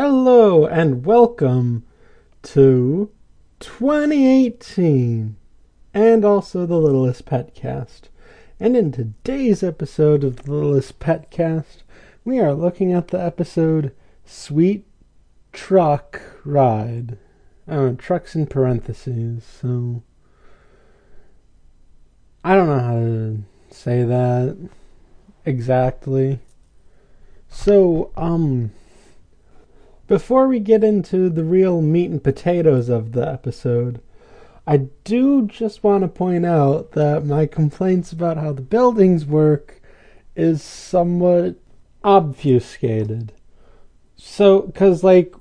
Hello and welcome to 2018 and also the Littlest Petcast. And in today's episode of the Littlest Petcast, we are looking at the episode Sweet Truck Ride. Uh, trucks in parentheses, so I don't know how to say that exactly. So, um, before we get into the real meat and potatoes of the episode, I do just want to point out that my complaints about how the buildings work is somewhat obfuscated. So, because, like,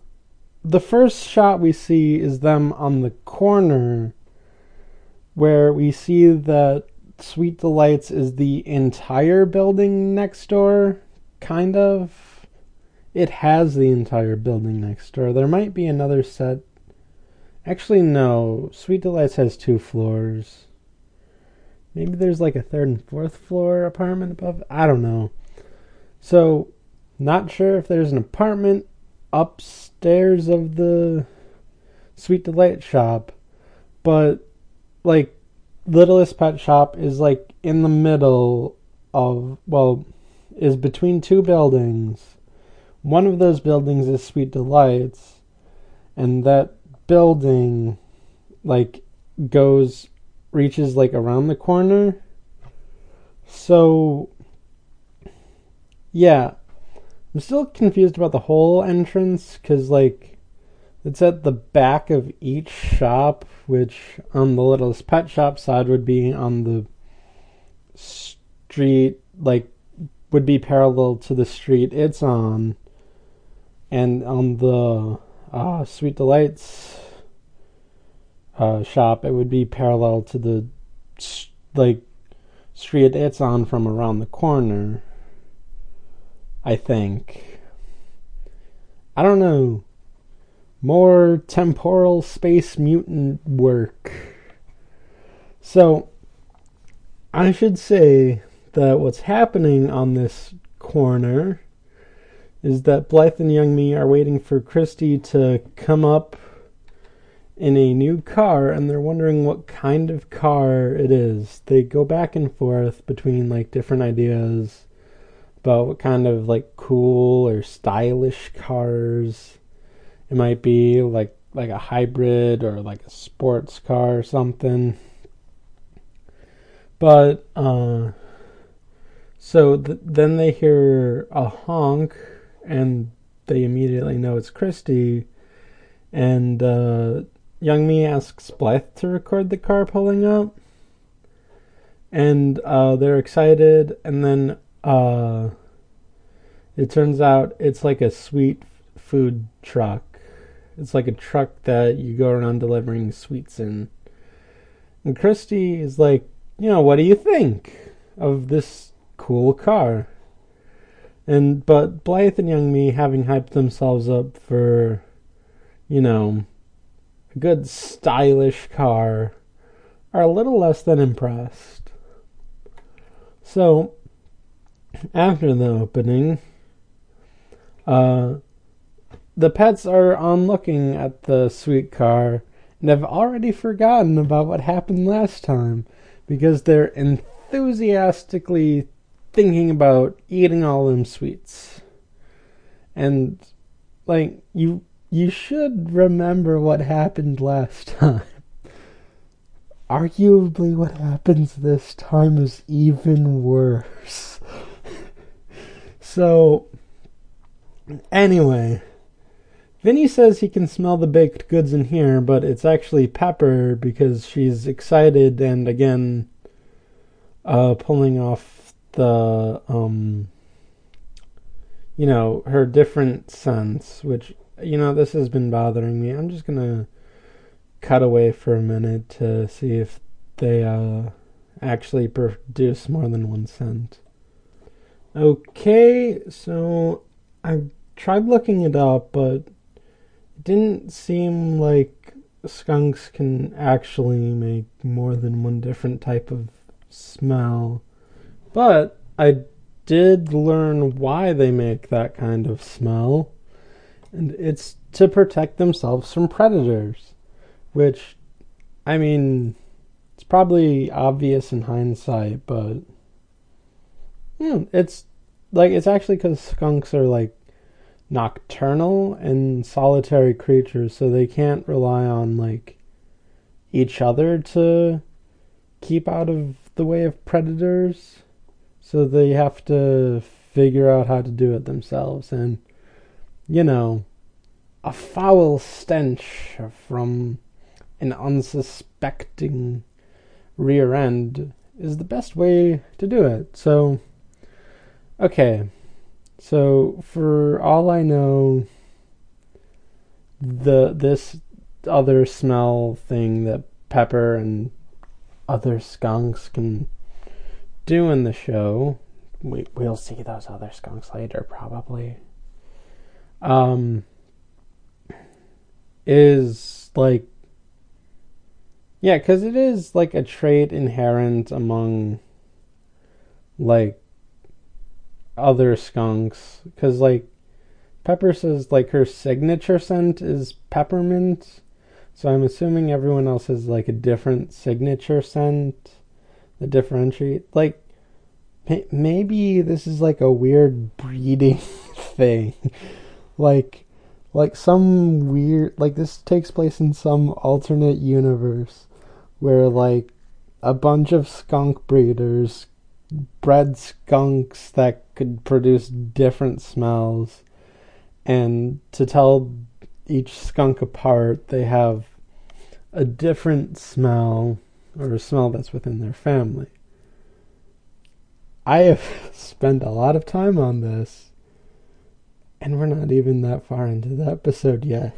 the first shot we see is them on the corner where we see that Sweet Delights is the entire building next door, kind of it has the entire building next door. There might be another set. Actually, no. Sweet Delights has two floors. Maybe there's like a third and fourth floor apartment above. I don't know. So, not sure if there's an apartment upstairs of the Sweet Delight shop, but like Littlest Pet Shop is like in the middle of well, is between two buildings one of those buildings is Sweet Delights, and that building, like, goes, reaches, like, around the corner. So, yeah. I'm still confused about the whole entrance, because, like, it's at the back of each shop, which on the littlest pet shop side would be on the street, like, would be parallel to the street it's on and on the uh, Sweet Delights uh, shop, it would be parallel to the like street it's on from around the corner. I think. I don't know. More temporal space mutant work. So, I should say that what's happening on this corner is that Blythe and Youngmee are waiting for Christie to come up in a new car and they're wondering what kind of car it is. They go back and forth between like different ideas about what kind of like cool or stylish cars it might be like like a hybrid or like a sports car or something. But uh so th- then they hear a honk and they immediately know it's Christie. And uh, Youngmee asks Blythe to record the car pulling up. And uh, they're excited, and then uh, it turns out it's like a sweet food truck. It's like a truck that you go around delivering sweets in. And Christie is like, you know, what do you think of this cool car? And but Blythe and Youngmee, having hyped themselves up for, you know, a good stylish car, are a little less than impressed. So, after the opening, uh, the pets are on looking at the sweet car and have already forgotten about what happened last time because they're enthusiastically thinking about eating all them sweets. And like you you should remember what happened last time. Arguably what happens this time is even worse. so anyway, Vinny says he can smell the baked goods in here, but it's actually Pepper because she's excited and again uh, pulling off the um you know her different scents which you know this has been bothering me. I'm just gonna cut away for a minute to see if they uh actually produce more than one scent. Okay so i tried looking it up but it didn't seem like skunks can actually make more than one different type of smell but I did learn why they make that kind of smell. And it's to protect themselves from predators, which, I mean, it's probably obvious in hindsight, but yeah, it's like it's actually because skunks are like nocturnal and solitary creatures, so they can't rely on like each other to keep out of the way of predators. So they have to figure out how to do it themselves. And, you know, a foul stench from an unsuspecting rear end is the best way to do it. So, okay. So, for all I know, the this other smell thing that Pepper and other skunks can do in the show. We we'll see those other skunks later, probably. Um, is like, yeah, because it is like a trait inherent among like other skunks. Because like Pepper says, like her signature scent is peppermint so I'm assuming everyone else has like a different signature scent that differentiate. Like maybe this is like a weird breeding thing. like like some weird like this takes place in some alternate universe where like a bunch of skunk breeders bred skunks that could produce different smells and to tell each skunk apart, they have a different smell or a smell that's within their family. I have spent a lot of time on this, and we're not even that far into the episode yet.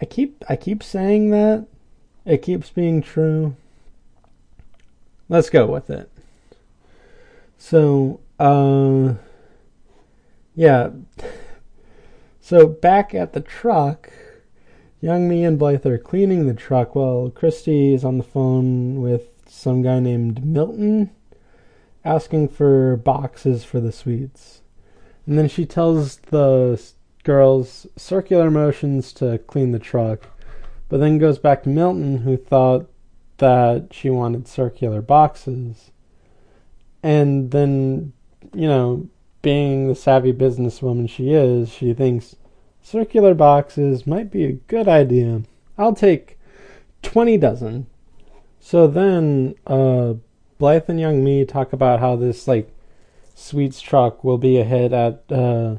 I keep I keep saying that. It keeps being true. Let's go with it. So, uh yeah, so back at the truck, Youngmee and Blythe are cleaning the truck while Christie is on the phone with some guy named Milton asking for boxes for the sweets. And then she tells the girls circular motions to clean the truck, but then goes back to Milton, who thought that she wanted circular boxes. And then, you know, being the savvy businesswoman she is, she thinks, Circular boxes might be a good idea. I'll take 20 dozen. So then, uh, Blythe and Youngmee talk about how this, like, sweets truck will be a hit at, uh,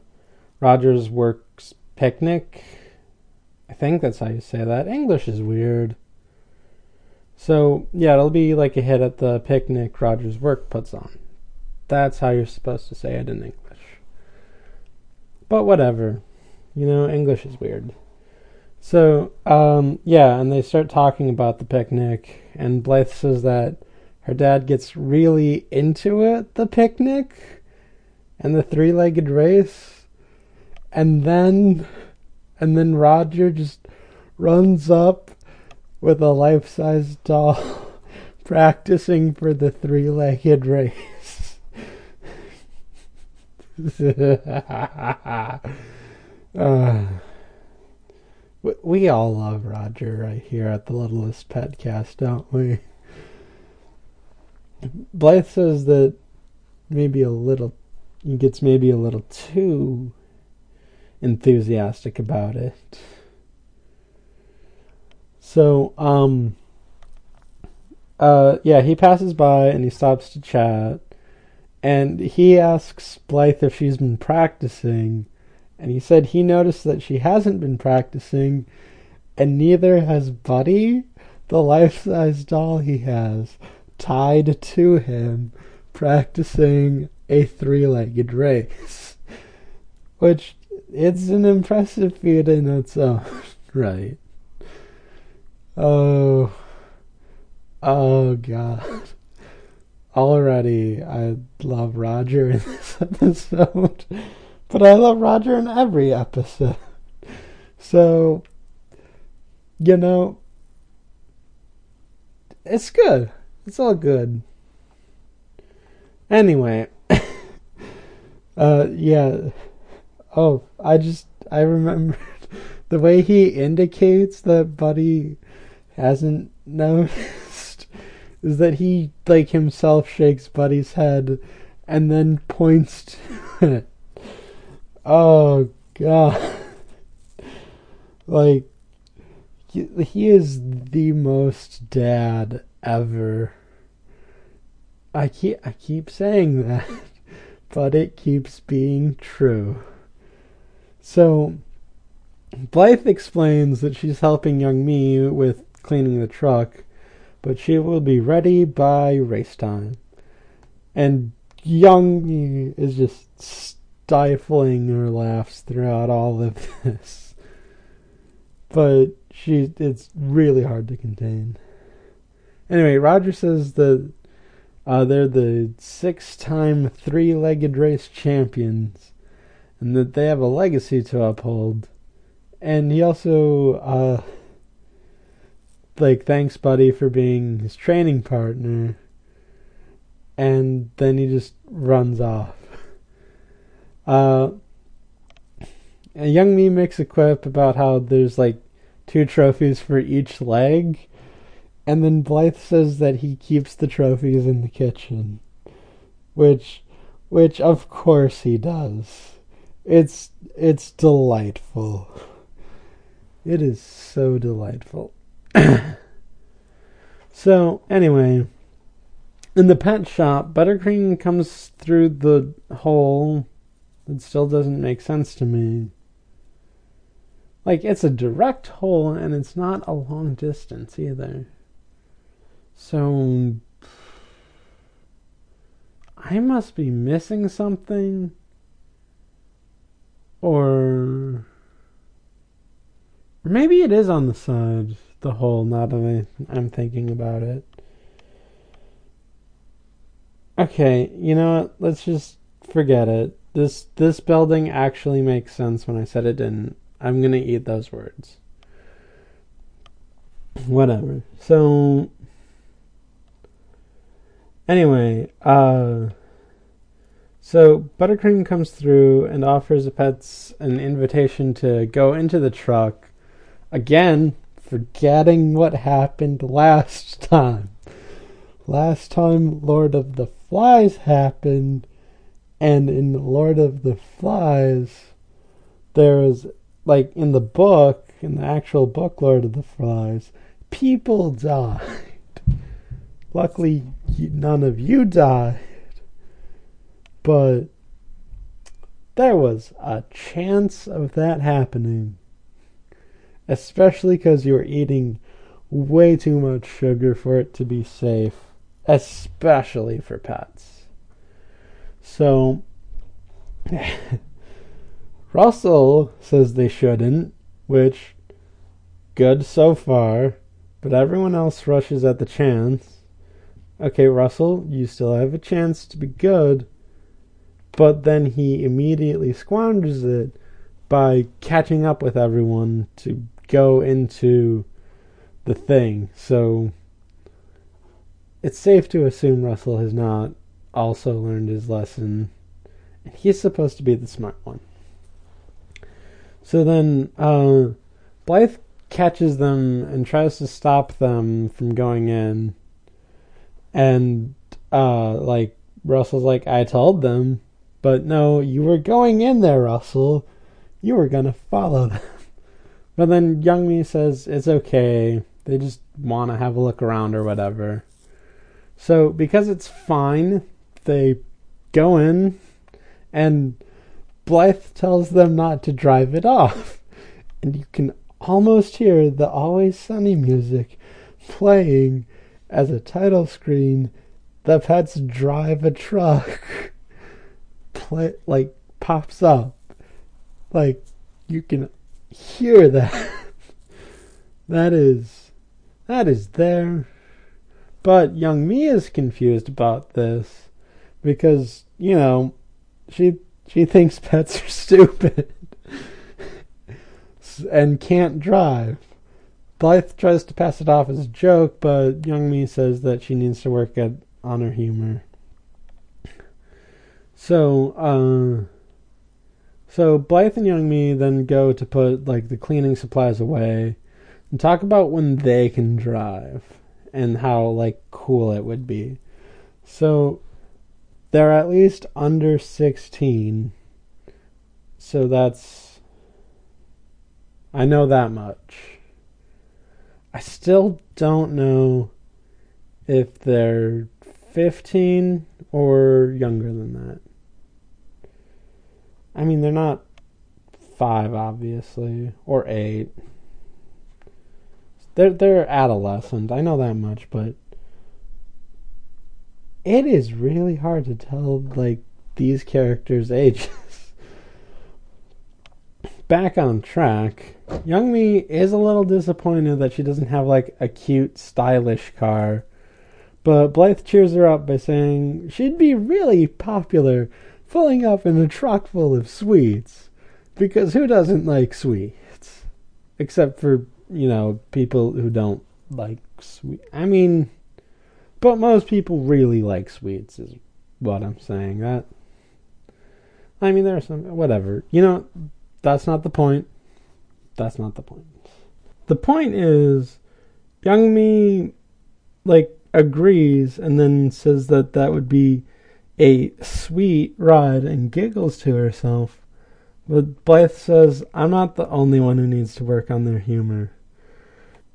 Rogers Works Picnic. I think that's how you say that. English is weird. So, yeah, it'll be like a hit at the picnic Rogers Work puts on. That's how you're supposed to say it in English. But whatever. You know, English is weird. So, um, yeah, and they start talking about the picnic, and Blythe says that her dad gets really into it, the picnic, and the three legged race. And then, and then Roger just runs up with a life size doll practicing for the three legged race. Uh, we all love Roger right here at the Littlest Petcast, don't we? Blythe says that maybe a little, gets maybe a little too enthusiastic about it. So, um, uh, yeah, he passes by and he stops to chat, and he asks Blythe if she's been practicing, and he said he noticed that she hasn't been practicing, and neither has Buddy, the life size doll he has, tied to him, practicing a three legged race. Which it's an impressive feat in its own right. Oh, oh God. Already, I love Roger in this episode. But I love Roger in every episode. So, you know, it's good. It's all good. Anyway, uh, yeah, oh, I just I remembered the way he indicates that Buddy hasn't noticed is that he like himself shakes Buddy's head and then points to it. Oh god. like he, is the most dad ever. I keep I keep saying that, but it keeps being true. So Blythe explains that she's helping Youngmee with cleaning the truck, but she will be ready by race time. And Youngmee is just stifling her laughs throughout all of this. But she it's really hard to contain. Anyway, Roger says that uh, they're the six-time three-legged race champions, and that they have a legacy to uphold. And he also uh, like thanks Buddy for being his training partner, and then he just runs off. Uh, Youngmee makes a quip about how there's like two trophies for each leg, and then Blythe says that he keeps the trophies in the kitchen, which, which of course he does. It's it's delightful. It is so delightful. so anyway, in the pet shop, Buttercream comes through the hole. It still doesn't make sense to me. Like it's a direct hole and it's not a long distance either. So I must be missing something or maybe it is on the side the hole now that I, I'm thinking about it. Okay, you know what? Let's just forget it. This this building actually makes sense when I said it didn't. I'm gonna eat those words. Whatever. So Anyway, uh, so Buttercream comes through and offers the pets an invitation to go into the truck. Again, forgetting what happened last time. Last time Lord of the Flies happened, and in Lord of the Flies, there was, like, in the book, in the actual book Lord of the Flies, people died. Luckily, none of you died. But there was a chance of that happening. Especially because you were eating way too much sugar for it to be safe. Especially for pets. So, Russell says they shouldn't, which, good so far, but everyone else rushes at the chance okay, Russell, you still have a chance to be good. But then he immediately squanders it by catching up with everyone to go into the thing. So it's safe to assume Russell has not also learned his lesson. And he's supposed to be the smart one. So then uh, Blythe catches them and tries to stop them from going in and uh, like Russell's like, I told them, but no, you were going in there, Russell. You were gonna follow them. But then Youngmee says it's okay. They just want to have a look around or whatever. So because it's fine, they go in, and Blythe tells them not to drive it off, and you can almost hear the Always Sunny music playing as a title screen, the pets drive a truck play like pops up. Like you can hear that. that is that is there. But Youngmee is confused about this because, you know, she she thinks pets are stupid and can't drive. Blythe tries to pass it off as a joke, but Youngmee says that she needs to work at on her humor. So, uh, So Blythe and Youngmee then go to put like the cleaning supplies away and talk about when they can drive and how like cool it would be. So they're at least under 16. So that's I know that much. I still don't know if they're 15 or younger than that. I mean, they're not 5 obviously or 8. They're they're adolescent. I know that much, but it is really hard to tell like these characters' ages. Back on track, Youngmee is a little disappointed that she doesn't have like a cute, stylish car. But Blythe cheers her up by saying she'd be really popular filling up in a truck full of sweets. Because who doesn't like sweets? Except for, you know, people who don't like sweet. I mean, but most people really like sweets, is what I'm saying. That. I mean, there are some. Whatever. You know, that's not the point. That's not the point. The point is, Youngmee, like, agrees and then says that that would be a sweet ride and giggles to herself. But Blythe says, I'm not the only one who needs to work on their humor.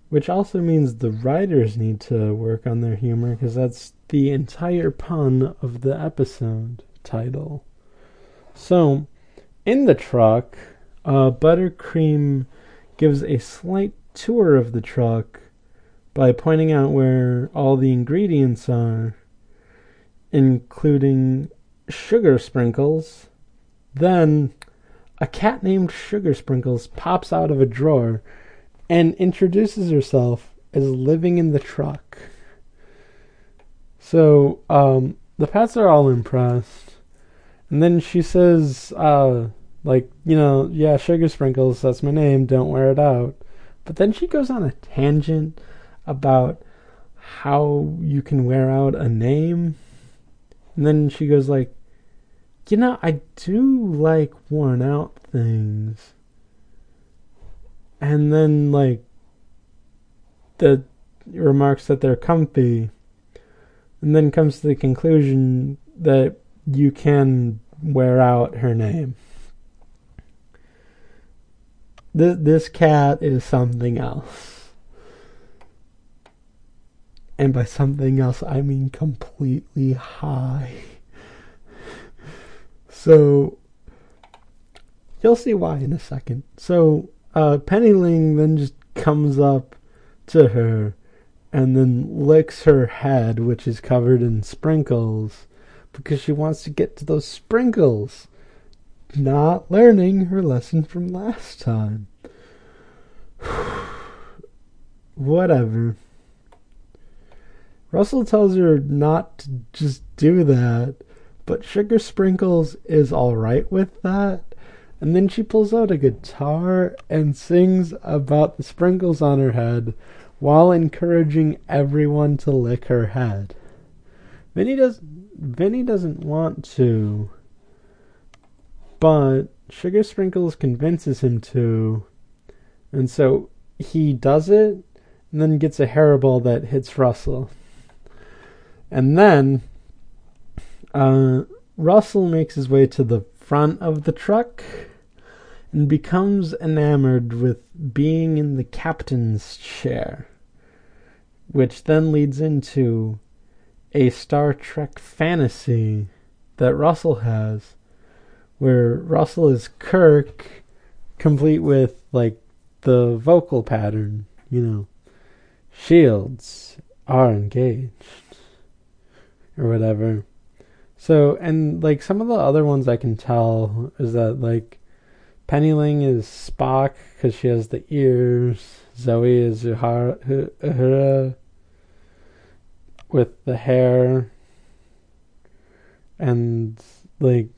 Which also means the writers need to work on their humor because that's the entire pun of the episode title. So, in the truck, uh, Buttercream gives a slight tour of the truck by pointing out where all the ingredients are, including sugar sprinkles. Then, a cat named Sugar Sprinkles pops out of a drawer and introduces herself as living in the truck. So um, the pets are all impressed, and then she says, uh, like, you know, yeah, Sugar Sprinkles, that's my name. Don't wear it out. But then she goes on a tangent about how you can wear out a name, and then she goes like, you know, I do like worn out things and then like the remarks that they're comfy and then comes to the conclusion that you can wear out her name. This, this cat is something else. And by something else i mean completely high. So you'll see why in a second. So uh, Penny Ling then just comes up to her and then licks her head, which is covered in sprinkles, because she wants to get to those sprinkles. Not learning her lesson from last time. Whatever. Russell tells her not to just do that, but Sugar Sprinkles is alright with that and then she pulls out a guitar and sings about the sprinkles on her head while encouraging everyone to lick her head. Vinny does Vinny doesn't want to, but Sugar Sprinkles convinces him to, and so he does it and then gets a hairball that hits Russell. And then uh, Russell makes his way to the front of the truck and becomes enamored with being in the captain's chair, which then leads into a Star Trek fantasy that Russell has, where Russell is Kirk, complete with like the vocal pattern, you know, shields are engaged or whatever. So, and like some of the other ones I can tell is that like Penny Ling is Spock because she has the ears. Zoe is Uhura, Uhura with the hair. And, like,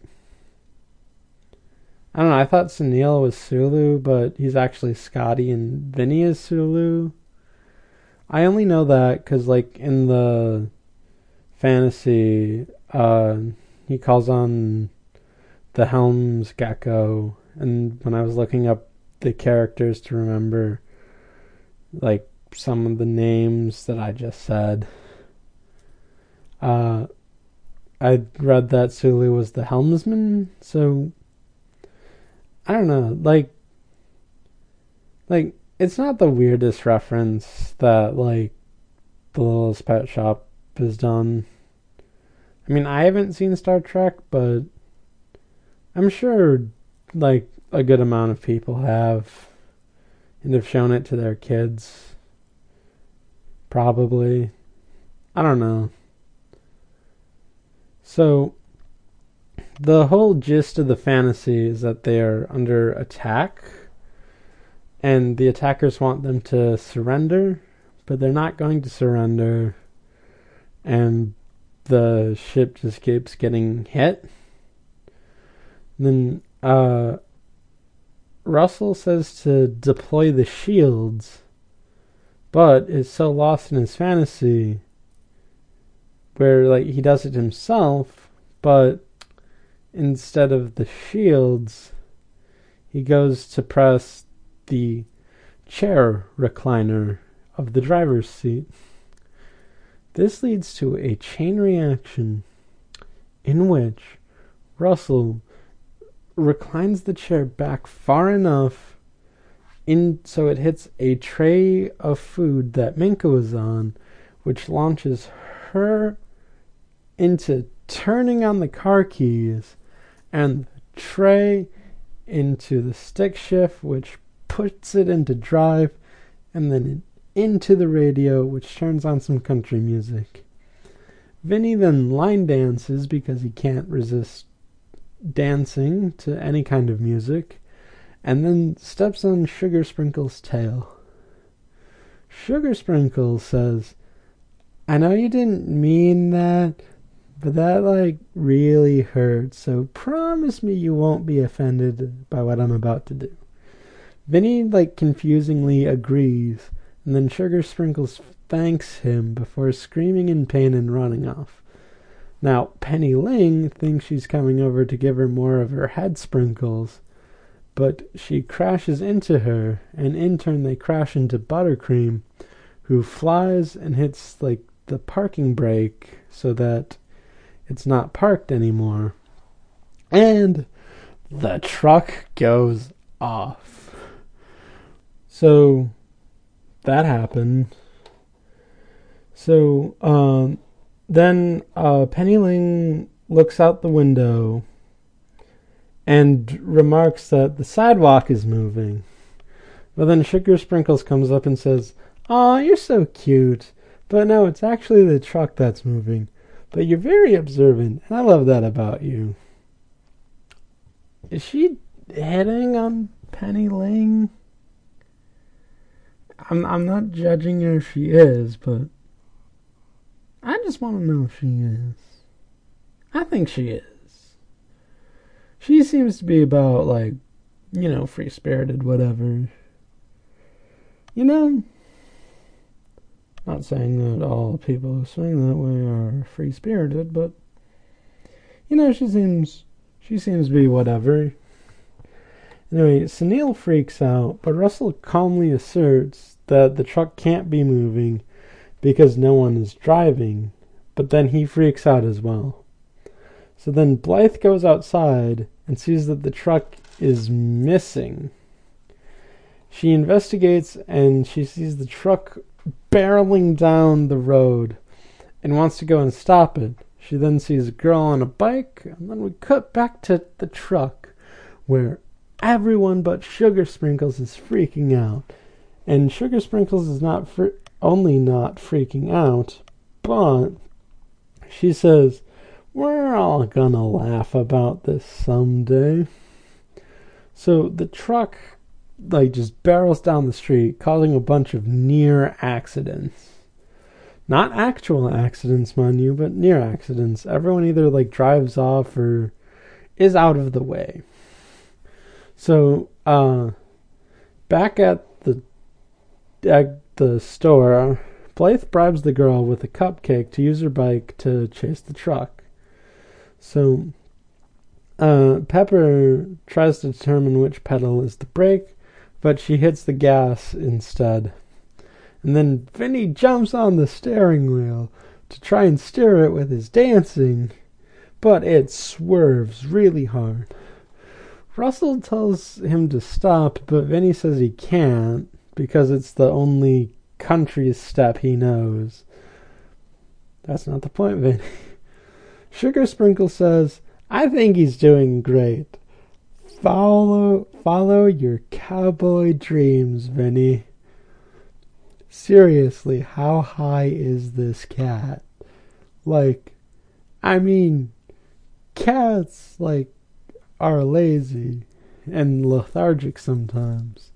I don't know, I thought Sunil was Sulu, but he's actually Scotty and Vinny is Sulu. I only know that because, like, in the fantasy, uh, he calls on the Helms Gecko, and when I was looking up the characters to remember, like some of the names that I just said, uh, I read that Sulu was the helmsman, so I don't know, like, like it's not the weirdest reference that like the littlest pet shop has done. I mean, I haven't seen Star Trek, but I'm sure like a good amount of people have and have shown it to their kids. Probably. I don't know. So, the whole gist of the fantasy is that they are under attack, and the attackers want them to surrender, but they're not going to surrender, and the ship just keeps getting hit. Then uh, Russell says to deploy the shields, but is so lost in his fantasy where like he does it himself, but instead of the shields, he goes to press the chair recliner of the driver's seat. This leads to a chain reaction in which Russell reclines the chair back far enough in so it hits a tray of food that Minka was on, which launches her into turning on the car keys and the tray into the stick shift, which puts it into drive, and then into the radio, which turns on some country music. Vinny then line dances because he can't resist dancing to any kind of music, and then steps on Sugar Sprinkle's tail. Sugar Sprinkle says, I know you didn't mean that, but that like really hurts, so promise me you won't be offended by what I'm about to do. Vinny like confusingly agrees, and then Sugar Sprinkles thanks him before screaming in pain and running off. Now, Penny Ling thinks she's coming over to give her more of her head sprinkles, but she crashes into her, and in turn they crash into Buttercream, who flies and hits like the parking brake so that it's not parked anymore. And the truck goes off. So that happened. So um, then uh, Penny Ling looks out the window and remarks that the sidewalk is moving. But then Sugar Sprinkles comes up and says, Aw, you're so cute. But no, it's actually the truck that's moving. But you're very observant, and I love that about you. Is she hitting on Penny Ling? I'm I'm not judging her if she is, but I just want to know if she is. I think she is. She seems to be about like, you know, free spirited, whatever. You know, not saying that all people who swing that way are free spirited, but you know, she seems she seems to be whatever. Anyway, Sunil freaks out, but Russell calmly asserts that the truck can't be moving because no one is driving, but then he freaks out as well. So then Blythe goes outside and sees that the truck is missing. She investigates and she sees the truck barreling down the road and wants to go and stop it. She then sees a girl on a bike, and then we cut back to the truck where everyone but Sugar Sprinkles is freaking out. And Sugar Sprinkles is not fr- only not freaking out, but she says, We're all gonna laugh about this someday. So the truck like just barrels down the street, causing a bunch of near accidents. Not actual accidents, mind you, but near accidents. Everyone either like drives off or is out of the way. So, uh, back at the at the store, Blythe bribes the girl with a cupcake to use her bike to chase the truck. So, uh, Pepper tries to determine which pedal is the brake, but she hits the gas instead. And then Vinny jumps on the steering wheel to try and steer it with his dancing, but it swerves really hard. Russell tells him to stop, but Vinny says he can't because it's the only country step he knows. That's not the point, Vinny. Sugar Sprinkle says, I think he's doing great. Follow follow your cowboy dreams, Vinny. Seriously, how high is this cat? Like, I mean, cats, like, are lazy and lethargic sometimes.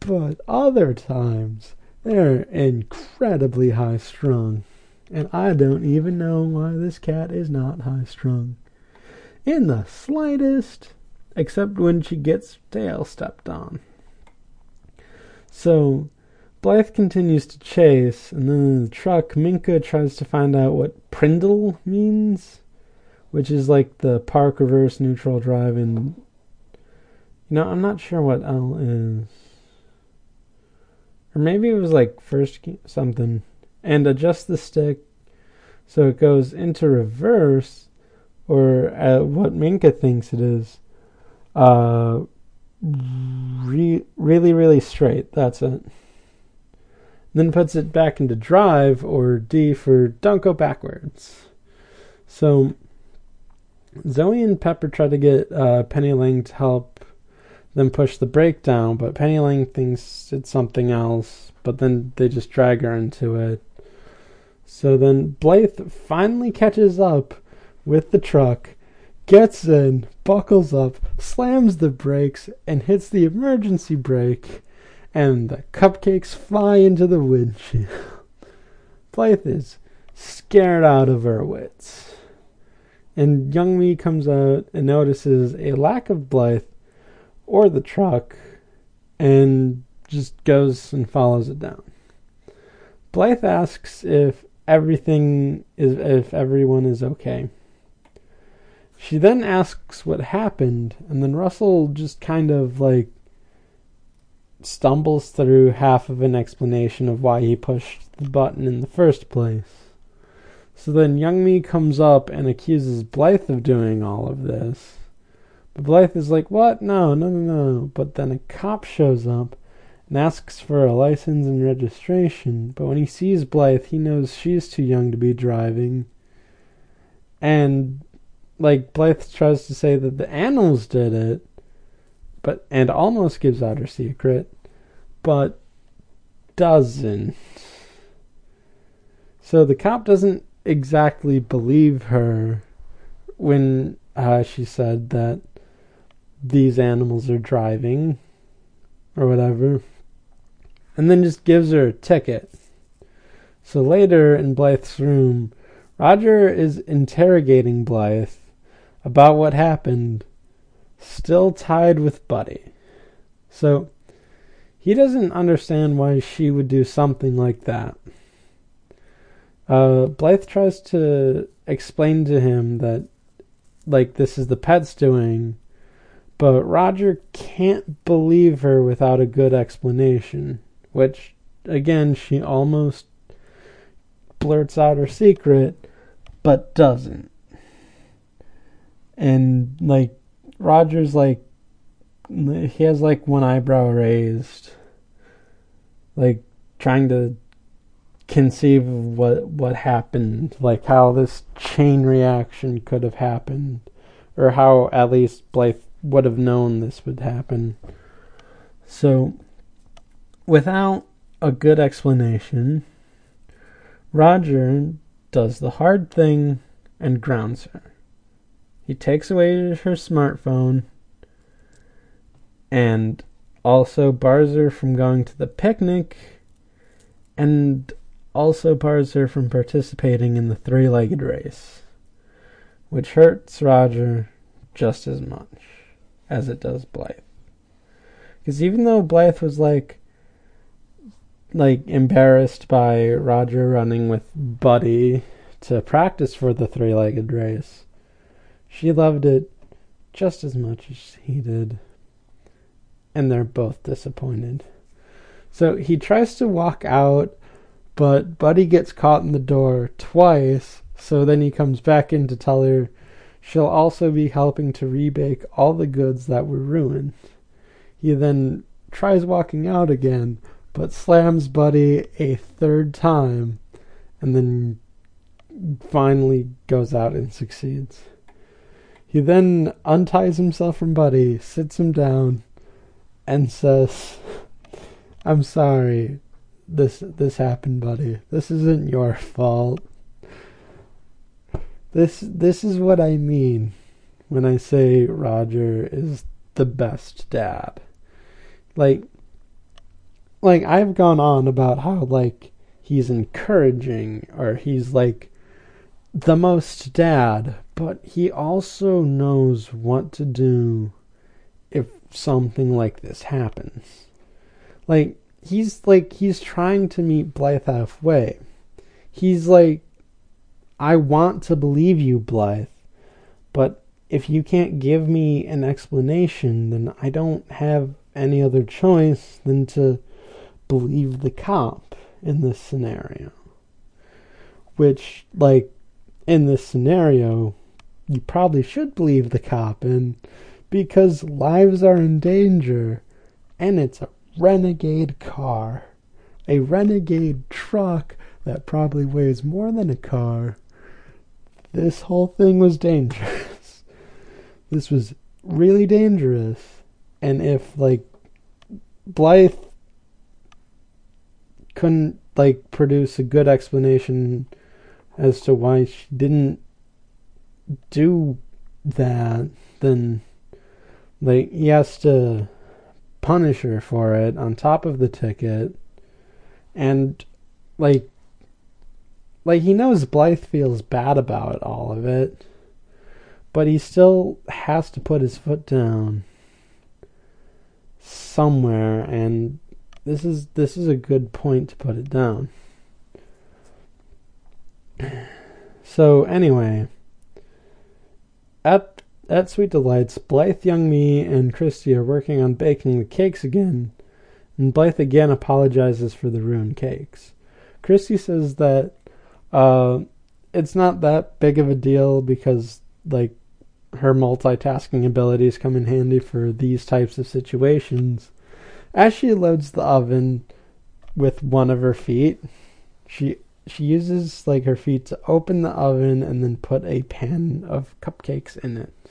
But other times, they're incredibly high strung. And I don't even know why this cat is not high strung. In the slightest, except when she gets tail stepped on. So, Blythe continues to chase, and then in the truck, Minka tries to find out what Prindle means, which is like the park reverse neutral drive and You know, I'm not sure what L is. Or maybe it was like first something. And adjust the stick so it goes into reverse, or what Minka thinks it is. Uh, re- really, really straight. That's it then puts it back into drive or D for don't go backwards. So Zoe and Pepper try to get uh, Penny Ling to help them push the brake down, but Penny Ling thinks it's something else, but then they just drag her into it. So then Blythe finally catches up with the truck, gets in, buckles up, slams the brakes, and hits the emergency brake and the cupcakes fly into the windshield. Blythe is scared out of her wits. And Youngmee comes out and notices a lack of Blythe or the truck and just goes and follows it down. Blythe asks if everything is if everyone is okay. She then asks what happened, and then Russell just kind of like stumbles through half of an explanation of why he pushed the button in the first place. So then Youngmee comes up and accuses Blythe of doing all of this. But Blythe is like, What? No, no, no, no. But then a cop shows up and asks for a license and registration. But when he sees Blythe, he knows she's too young to be driving. And, like, Blythe tries to say that the animals did it but and almost gives out her secret, but doesn't. So the cop doesn't exactly believe her when uh, she said that these animals are driving or whatever, and then just gives her a ticket. So later in Blythe's room, Roger is interrogating Blythe about what happened still tied with Buddy. So he doesn't understand why she would do something like that. Uh, Blythe tries to explain to him that, like, this is the pet's doing, but Roger can't believe her without a good explanation, which, again, she almost blurts out her secret, but doesn't. And, like, Roger's like he has like one eyebrow raised, like trying to conceive of what what happened, like how this chain reaction could have happened, or how at least Blythe would have known this would happen. So, without a good explanation, Roger does the hard thing and grounds her. He takes away her smartphone and also bars her from going to the picnic and also bars her from participating in the three legged race, which hurts Roger just as much as it does Blythe. Because even though Blythe was like, like embarrassed by Roger running with Buddy to practice for the three legged race, she loved it just as much as he did. And they're both disappointed. So he tries to walk out, but Buddy gets caught in the door twice. So then he comes back in to tell her she'll also be helping to rebake all the goods that were ruined. He then tries walking out again, but slams Buddy a third time, and then finally goes out and succeeds. He then unties himself from Buddy, sits him down, and says, "I'm sorry. This this happened, Buddy. This isn't your fault. This this is what I mean when I say Roger is the best dad." Like like I've gone on about how like he's encouraging or he's like the most dad, but he also knows what to do if something like this happens. Like he's like he's trying to meet Blythe halfway. He's like I want to believe you, Blythe, but if you can't give me an explanation, then I don't have any other choice than to believe the cop in this scenario. Which, like, in this scenario, you probably should believe the cop in because lives are in danger and it's a renegade car. A renegade truck that probably weighs more than a car. This whole thing was dangerous. this was really dangerous and if like Blythe couldn't like produce a good explanation as to why she didn't do that, then like he has to punish her for it on top of the ticket and like like he knows Blythe feels bad about all of it but he still has to put his foot down somewhere and this is this is a good point to put it down. So anyway, at at Sweet Delights, Blythe, Youngmee and Christie are working on baking the cakes again, and Blythe again apologizes for the ruined cakes. Christie says that uh, it's not that big of a deal because like her multitasking abilities come in handy for these types of situations. As she loads the oven with one of her feet, she she uses like her feet to open the oven and then put a pan of cupcakes in it.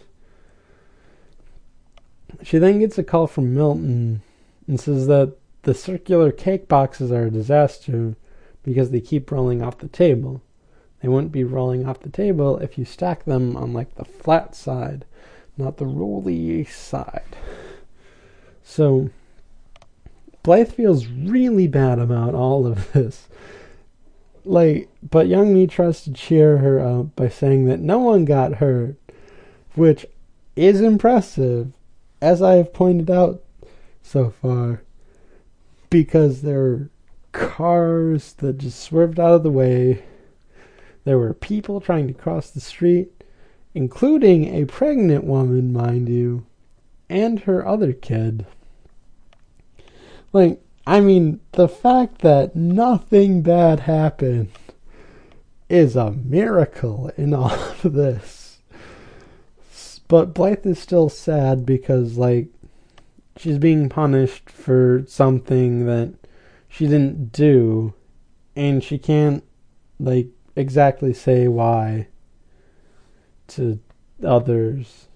She then gets a call from Milton and says that the circular cake boxes are a disaster because they keep rolling off the table. They wouldn't be rolling off the table if you stack them on like the flat side, not the rolly side. So Blythe feels really bad about all of this. Like, but Youngmee tries to cheer her up by saying that no one got hurt, which is impressive, as I have pointed out so far, because there are cars that just swerved out of the way there were people trying to cross the street, including a pregnant woman, mind you, and her other kid. Like, I mean, the fact that nothing bad happened is a miracle in all of this. But Blythe is still sad because, like, she's being punished for something that she didn't do, and she can't, like, exactly say why to others.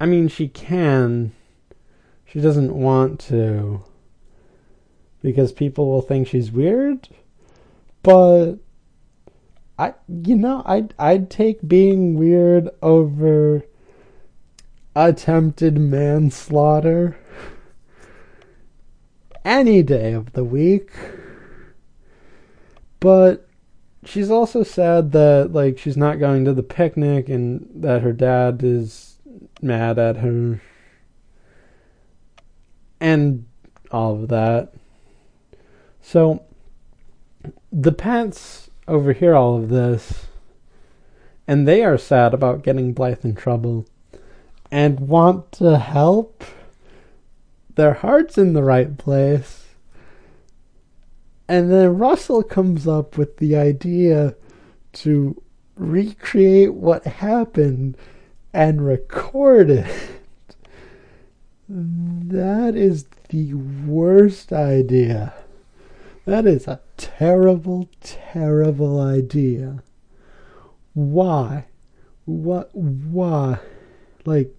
I mean, she can. She doesn't want to. Because people will think she's weird. But I you know, I'd I'd take being weird over attempted manslaughter any day of the week. But she's also sad that like she's not going to the picnic and that her dad is mad at her and all of that. So the Pats overhear all of this and they are sad about getting Blythe in trouble. And want to help. Their heart's in the right place. And then Russell comes up with the idea to recreate what happened and record it. That is the worst idea. That is a terrible, terrible idea. Why? What? Why? Like,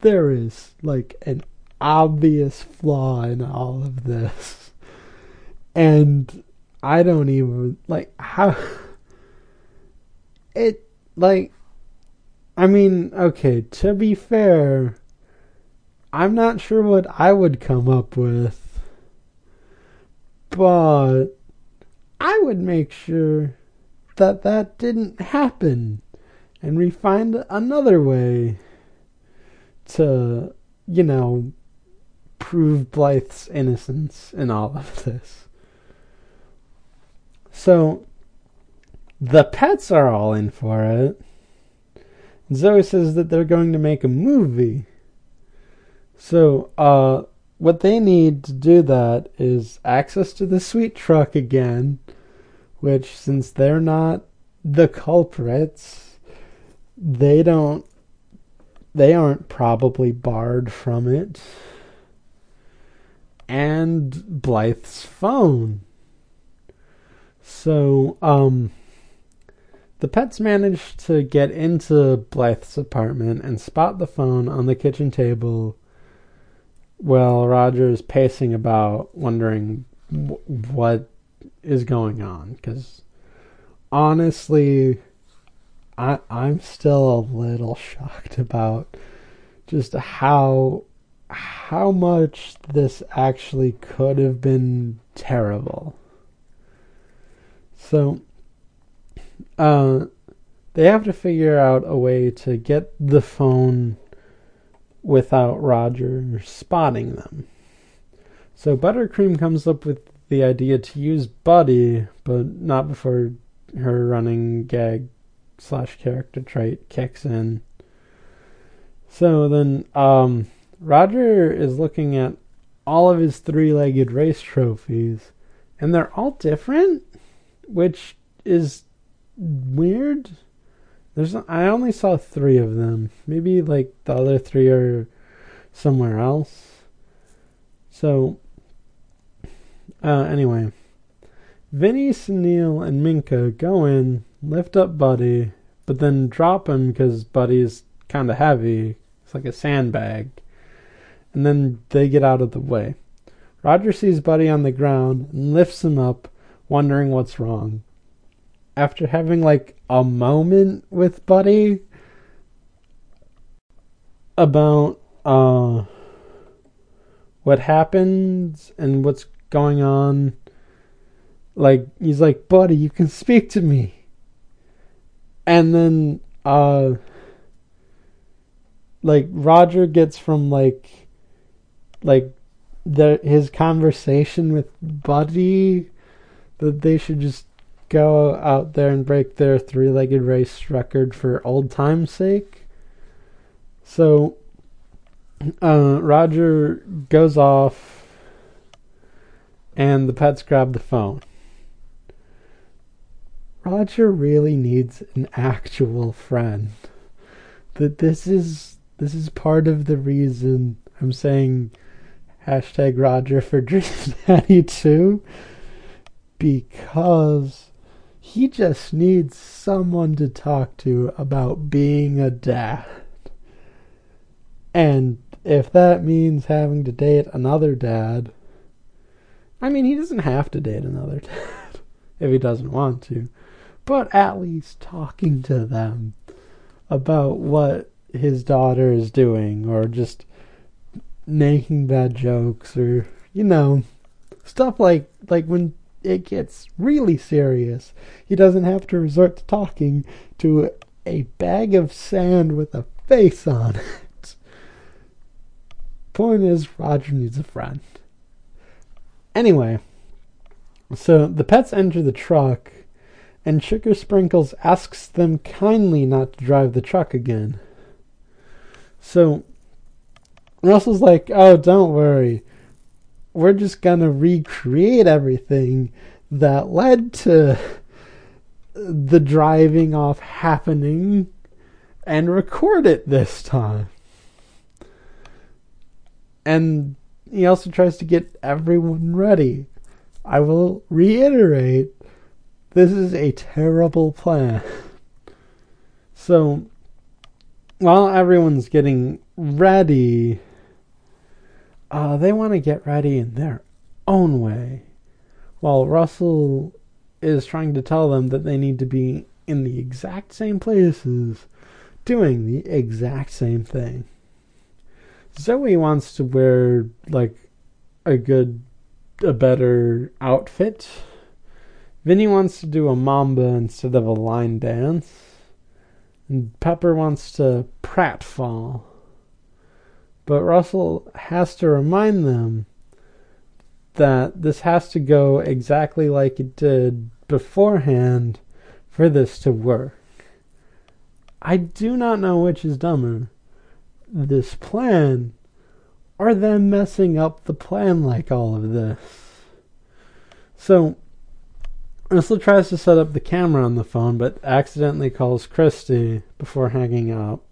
there is, like, an obvious flaw in all of this. And I don't even, like, how. It, like, I mean, okay, to be fair, I'm not sure what I would come up with, but I would make sure that that didn't happen and we find another way to, you know, prove Blythe's innocence in all of this. So, the pets are all in for it. Zoe says that they're going to make a movie. So, uh, what they need to do that is access to the sweet truck again, which, since they're not the culprits, they don't, they aren't probably barred from it. And Blythe's phone. So, um, the pets manage to get into Blythe's apartment and spot the phone on the kitchen table while Roger is pacing about, wondering w- what is going on. Because honestly, I I'm still a little shocked about just how how much this actually could have been terrible. So uh, they have to figure out a way to get the phone without Roger spotting them. So Buttercream comes up with the idea to use Buddy, but not before her running gag slash character trait kicks in. So then um, Roger is looking at all of his three legged race trophies, and they're all different, which is weird. There's I only saw three of them. Maybe like the other three are somewhere else. So uh, anyway, Vinny, Sunil, and Minka go in, lift up Buddy, but then drop him because Buddy's kind of heavy. It's like a sandbag. And then they get out of the way. Roger sees Buddy on the ground and lifts him up, wondering what's wrong after having like a moment with Buddy about uh what happens and what's going on like he's like buddy you can speak to me and then uh like roger gets from like like the his conversation with buddy that they should just go out there and break their three legged race record for old time's sake. So uh, Roger goes off, and the pets grab the phone. Roger really needs an actual friend. That this is this is part of the reason I'm saying hashtag Roger for Dream Daddy because he just needs someone to talk to about being a dad. And if that means having to date another dad, I mean, he doesn't have to date another dad if he doesn't want to, but at least talking to them about what his daughter is doing or just making bad jokes or, you know, stuff like like when it gets really serious. He doesn't have to resort to talking to a bag of sand with a face on it. Point is, Roger needs a friend. Anyway, so the pets enter the truck, and Sugar Sprinkles asks them kindly not to drive the truck again. So Russell's like, oh, don't worry. We're just going to recreate everything that led to the driving off happening and record it this time. And he also tries to get everyone ready. I will reiterate this is a terrible plan. So, while everyone's getting ready, uh, they want to get ready in their own way. While Russell is trying to tell them that they need to be in the exact same places, doing the exact same thing. Zoe wants to wear like a good, a better outfit. Vinny wants to do a mambo instead of a line dance. And Pepper wants to pratfall. But Russell has to remind them that this has to go exactly like it did beforehand for this to work. I do not know which is dumber this plan or them messing up the plan like all of this. So, Russell tries to set up the camera on the phone, but accidentally calls Christie before hanging up.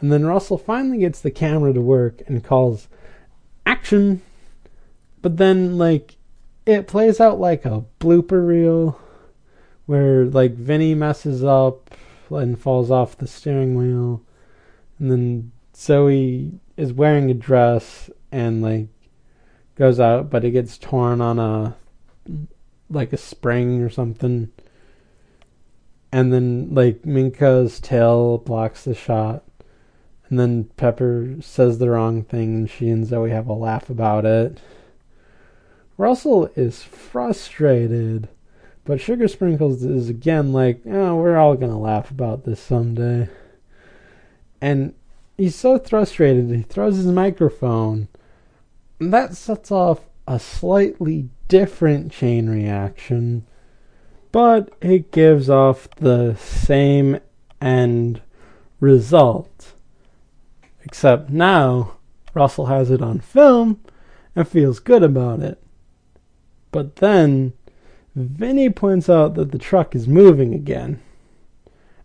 And then Russell finally gets the camera to work and calls action. But then, like, it plays out like a blooper reel where, like, Vinny messes up and falls off the steering wheel and then Zoe is wearing a dress and like goes out, but it gets torn on a like a spring or something. And then like Minka's tail blocks the shot. And then Pepper says the wrong thing and she and Zoe have a laugh about it. Russell is frustrated, but Sugar Sprinkles is again like, oh, we're all gonna laugh about this someday and he's so frustrated he throws his microphone. And That sets off a slightly different chain reaction, but it gives off the same end result. Except now, Russell has it on film and feels good about it. But then, Vinny points out that the truck is moving again.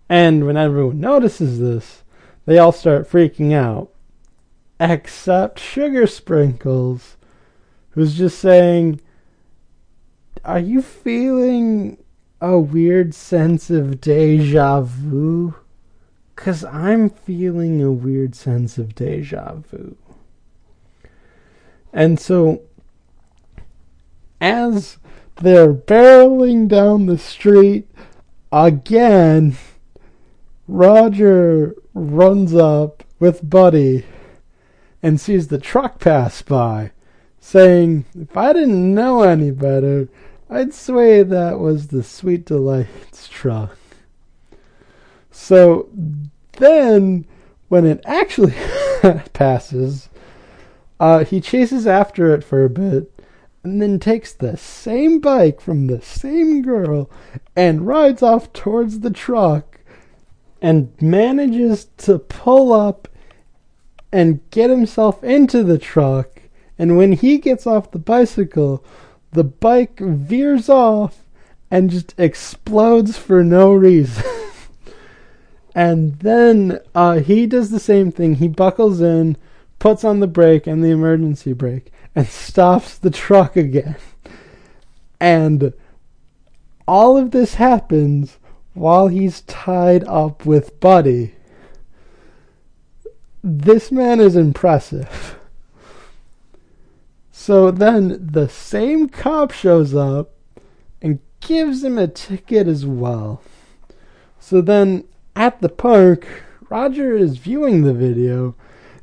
And when everyone notices this, they all start freaking out. Except Sugar Sprinkles, who's just saying, Are you feeling a weird sense of deja vu? Because I'm feeling a weird sense of deja vu. And so, as they're barreling down the street again, Roger runs up with Buddy and sees the truck pass by, saying, If I didn't know any better, I'd say that was the Sweet Delights truck. So then, when it actually passes, uh, he chases after it for a bit and then takes the same bike from the same girl and rides off towards the truck and manages to pull up and get himself into the truck. And when he gets off the bicycle, the bike veers off and just explodes for no reason. and then uh, he does the same thing. He buckles in, puts on the brake and the emergency brake, and stops the truck again. And all of this happens while he's tied up with Buddy. This man is impressive. So then the same cop shows up and gives him a ticket as well. So then at the park, Roger is viewing the video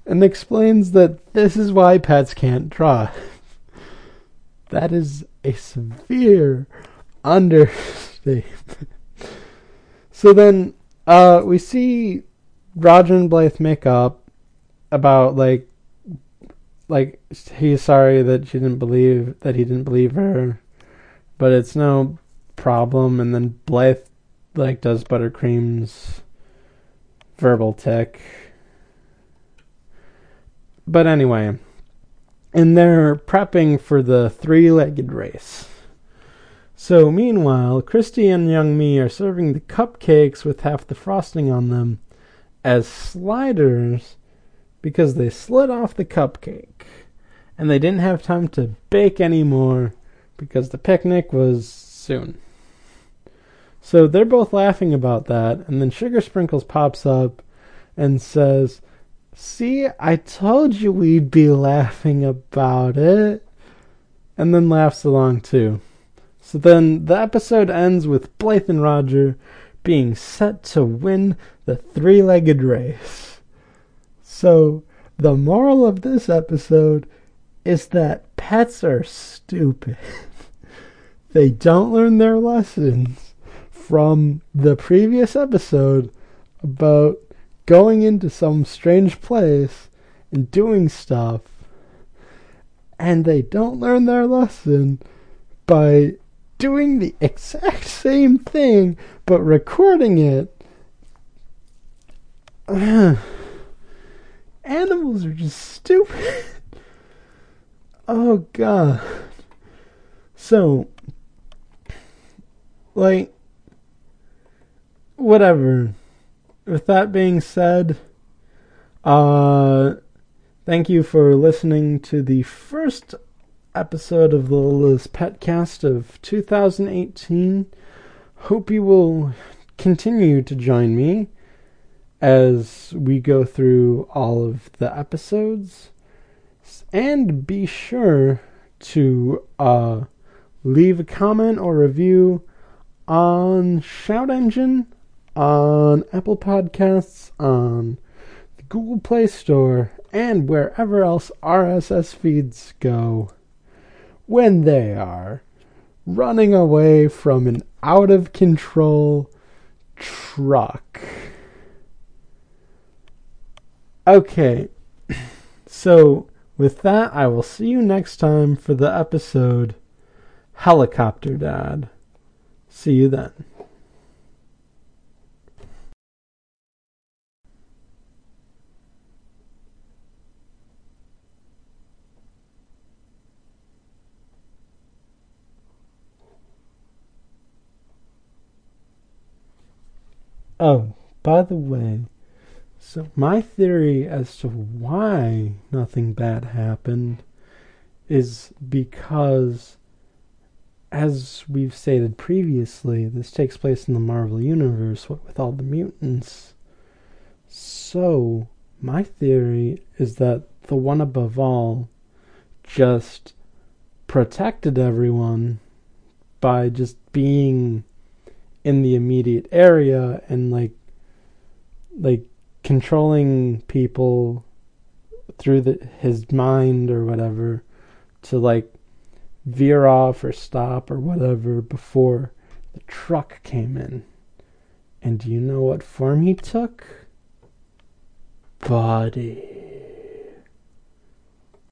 and explains that this is why pets can't drive. That is a severe understatement. So then uh, we see Roger and Blythe make up about like like he's sorry that she didn't believe that he didn't believe her, but it's no problem. And then Blythe like does Buttercream's verbal tick, but anyway, and they're prepping for the three-legged race. So meanwhile, Christie and Youngmee are serving the cupcakes with half the frosting on them as sliders because they slid off the cupcake and they didn't have time to bake anymore because the picnic was soon. So they're both laughing about that, and then Sugar Sprinkles pops up and says, See, I told you we'd be laughing about it. And then laughs along too. So then the episode ends with Blythe and Roger being set to win the three legged race. So the moral of this episode is that pets are stupid. they don't learn their lessons from the previous episode about going into some strange place and doing stuff. And they don't learn their lesson by doing the exact same thing but recording it. Animals are just stupid. Oh god. So like whatever. With that being said, uh thank you for listening to the first episode of the Liz Petcast of 2018. Hope you will continue to join me as we go through all of the episodes and be sure to uh, leave a comment or review on Shout Engine, on Apple Podcasts, on the Google Play Store, and wherever else RSS feeds go when they are running away from an out of control truck. Okay, so with that, I will see you next time for the episode Helicopter Dad. See you then. Oh, by the way, so, my theory as to why nothing bad happened is because, as we've stated previously, this takes place in the Marvel Universe with all the mutants. So, my theory is that the one above all just protected everyone by just being in the immediate area and like like controlling people through the, his mind or whatever to like veer off or stop or whatever before the truck came in. And do you know what form he took? Buddy.